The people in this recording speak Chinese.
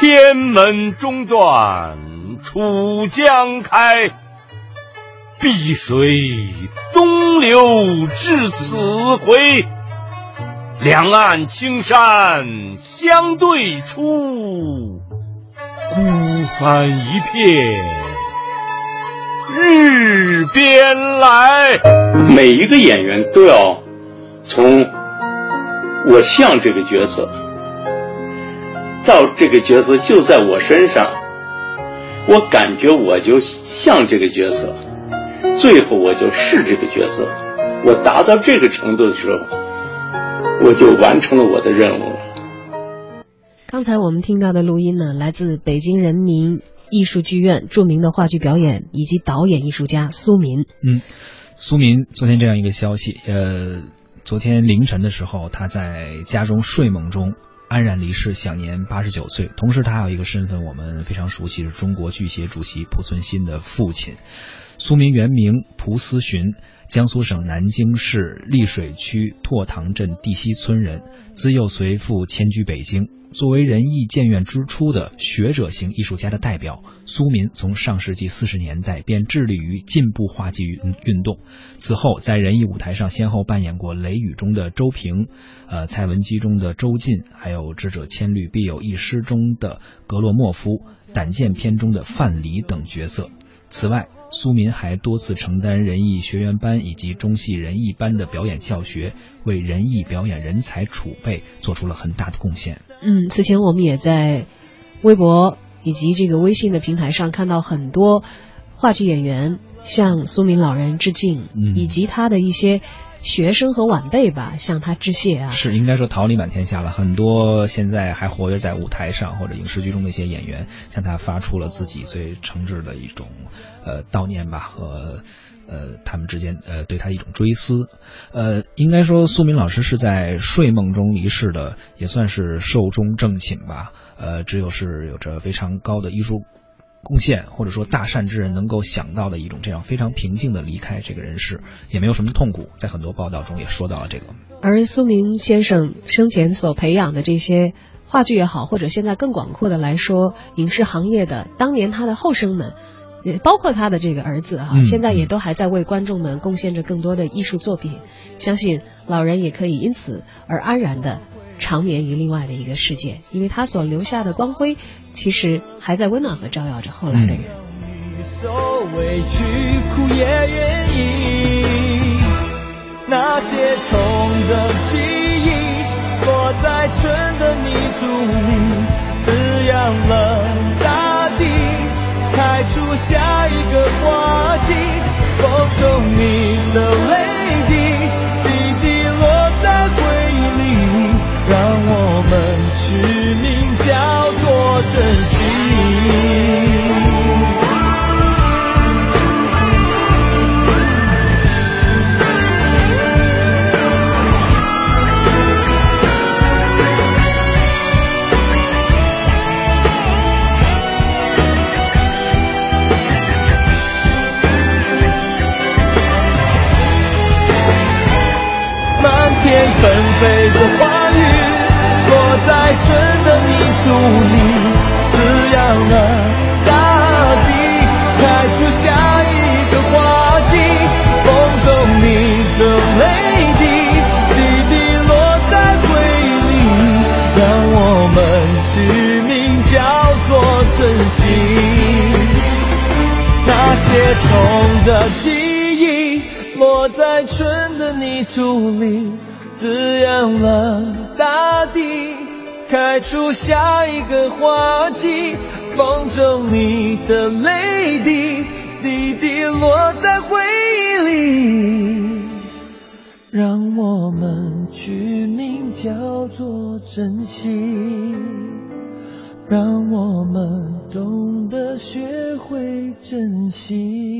天门中断楚江开，碧水东流至此回。两岸青山相对出，孤帆一片日边来。每一个演员都要从我像这个角色，到这个角色就在我身上，我感觉我就像这个角色，最后我就是这个角色。我达到这个程度的时候。我就完成了我的任务。刚才我们听到的录音呢，来自北京人民艺术剧院著名的话剧表演以及导演艺术家苏民。嗯，苏民昨天这样一个消息，呃，昨天凌晨的时候，他在家中睡梦中安然离世，享年八十九岁。同时，他还有一个身份，我们非常熟悉，是中国剧协主席濮存昕的父亲。苏民原名濮思洵。江苏省南京市溧水区拓塘镇地西村人，自幼随父迁居北京。作为仁义建院之初的学者型艺术家的代表，苏民从上世纪四十年代便致力于进步话剧运运动。此后，在仁义舞台上先后扮演过《雷雨》中的周平，呃，《蔡文姬》中的周进，还有《智者千虑必有一失》中的格洛莫夫，《胆剑篇》中的范蠡等角色。此外，苏民还多次承担仁义学员班以及中戏仁义班的表演教学，为仁义表演人才储备做出了很大的贡献。嗯，此前我们也在微博以及这个微信的平台上看到很多话剧演员向苏民老人致敬，以及他的一些。学生和晚辈吧，向他致谢啊！是应该说桃李满天下了，很多现在还活跃在舞台上或者影视剧中的一些演员，向他发出了自己最诚挚的一种呃悼念吧和呃他们之间呃对他一种追思。呃，应该说苏民老师是在睡梦中离世的，也算是寿终正寝吧。呃，只有是有着非常高的艺术。贡献或者说大善之人能够想到的一种这样非常平静的离开这个人世，也没有什么痛苦。在很多报道中也说到了这个。而苏明先生生前所培养的这些话剧也好，或者现在更广阔的来说，影视行业的当年他的后生们，也包括他的这个儿子哈，现在也都还在为观众们贡献着更多的艺术作品。相信老人也可以因此而安然的。长眠于另外的一个世界，因为他所留下的光辉，其实还在温暖和照耀着后来的人。那些痛的记忆，落在春的泥土里，滋养了大地，开出下一个花季，泥土里滋养了大地，开出下一个花季。风中你的泪滴，滴滴落在回忆里，让我们取名叫做珍惜。那些痛的记忆，落在春的泥土里，滋养了大地。开出下一个花季，风中你的泪滴，滴滴落在回忆里，让我们取名叫做珍惜，让我们懂得学会珍惜。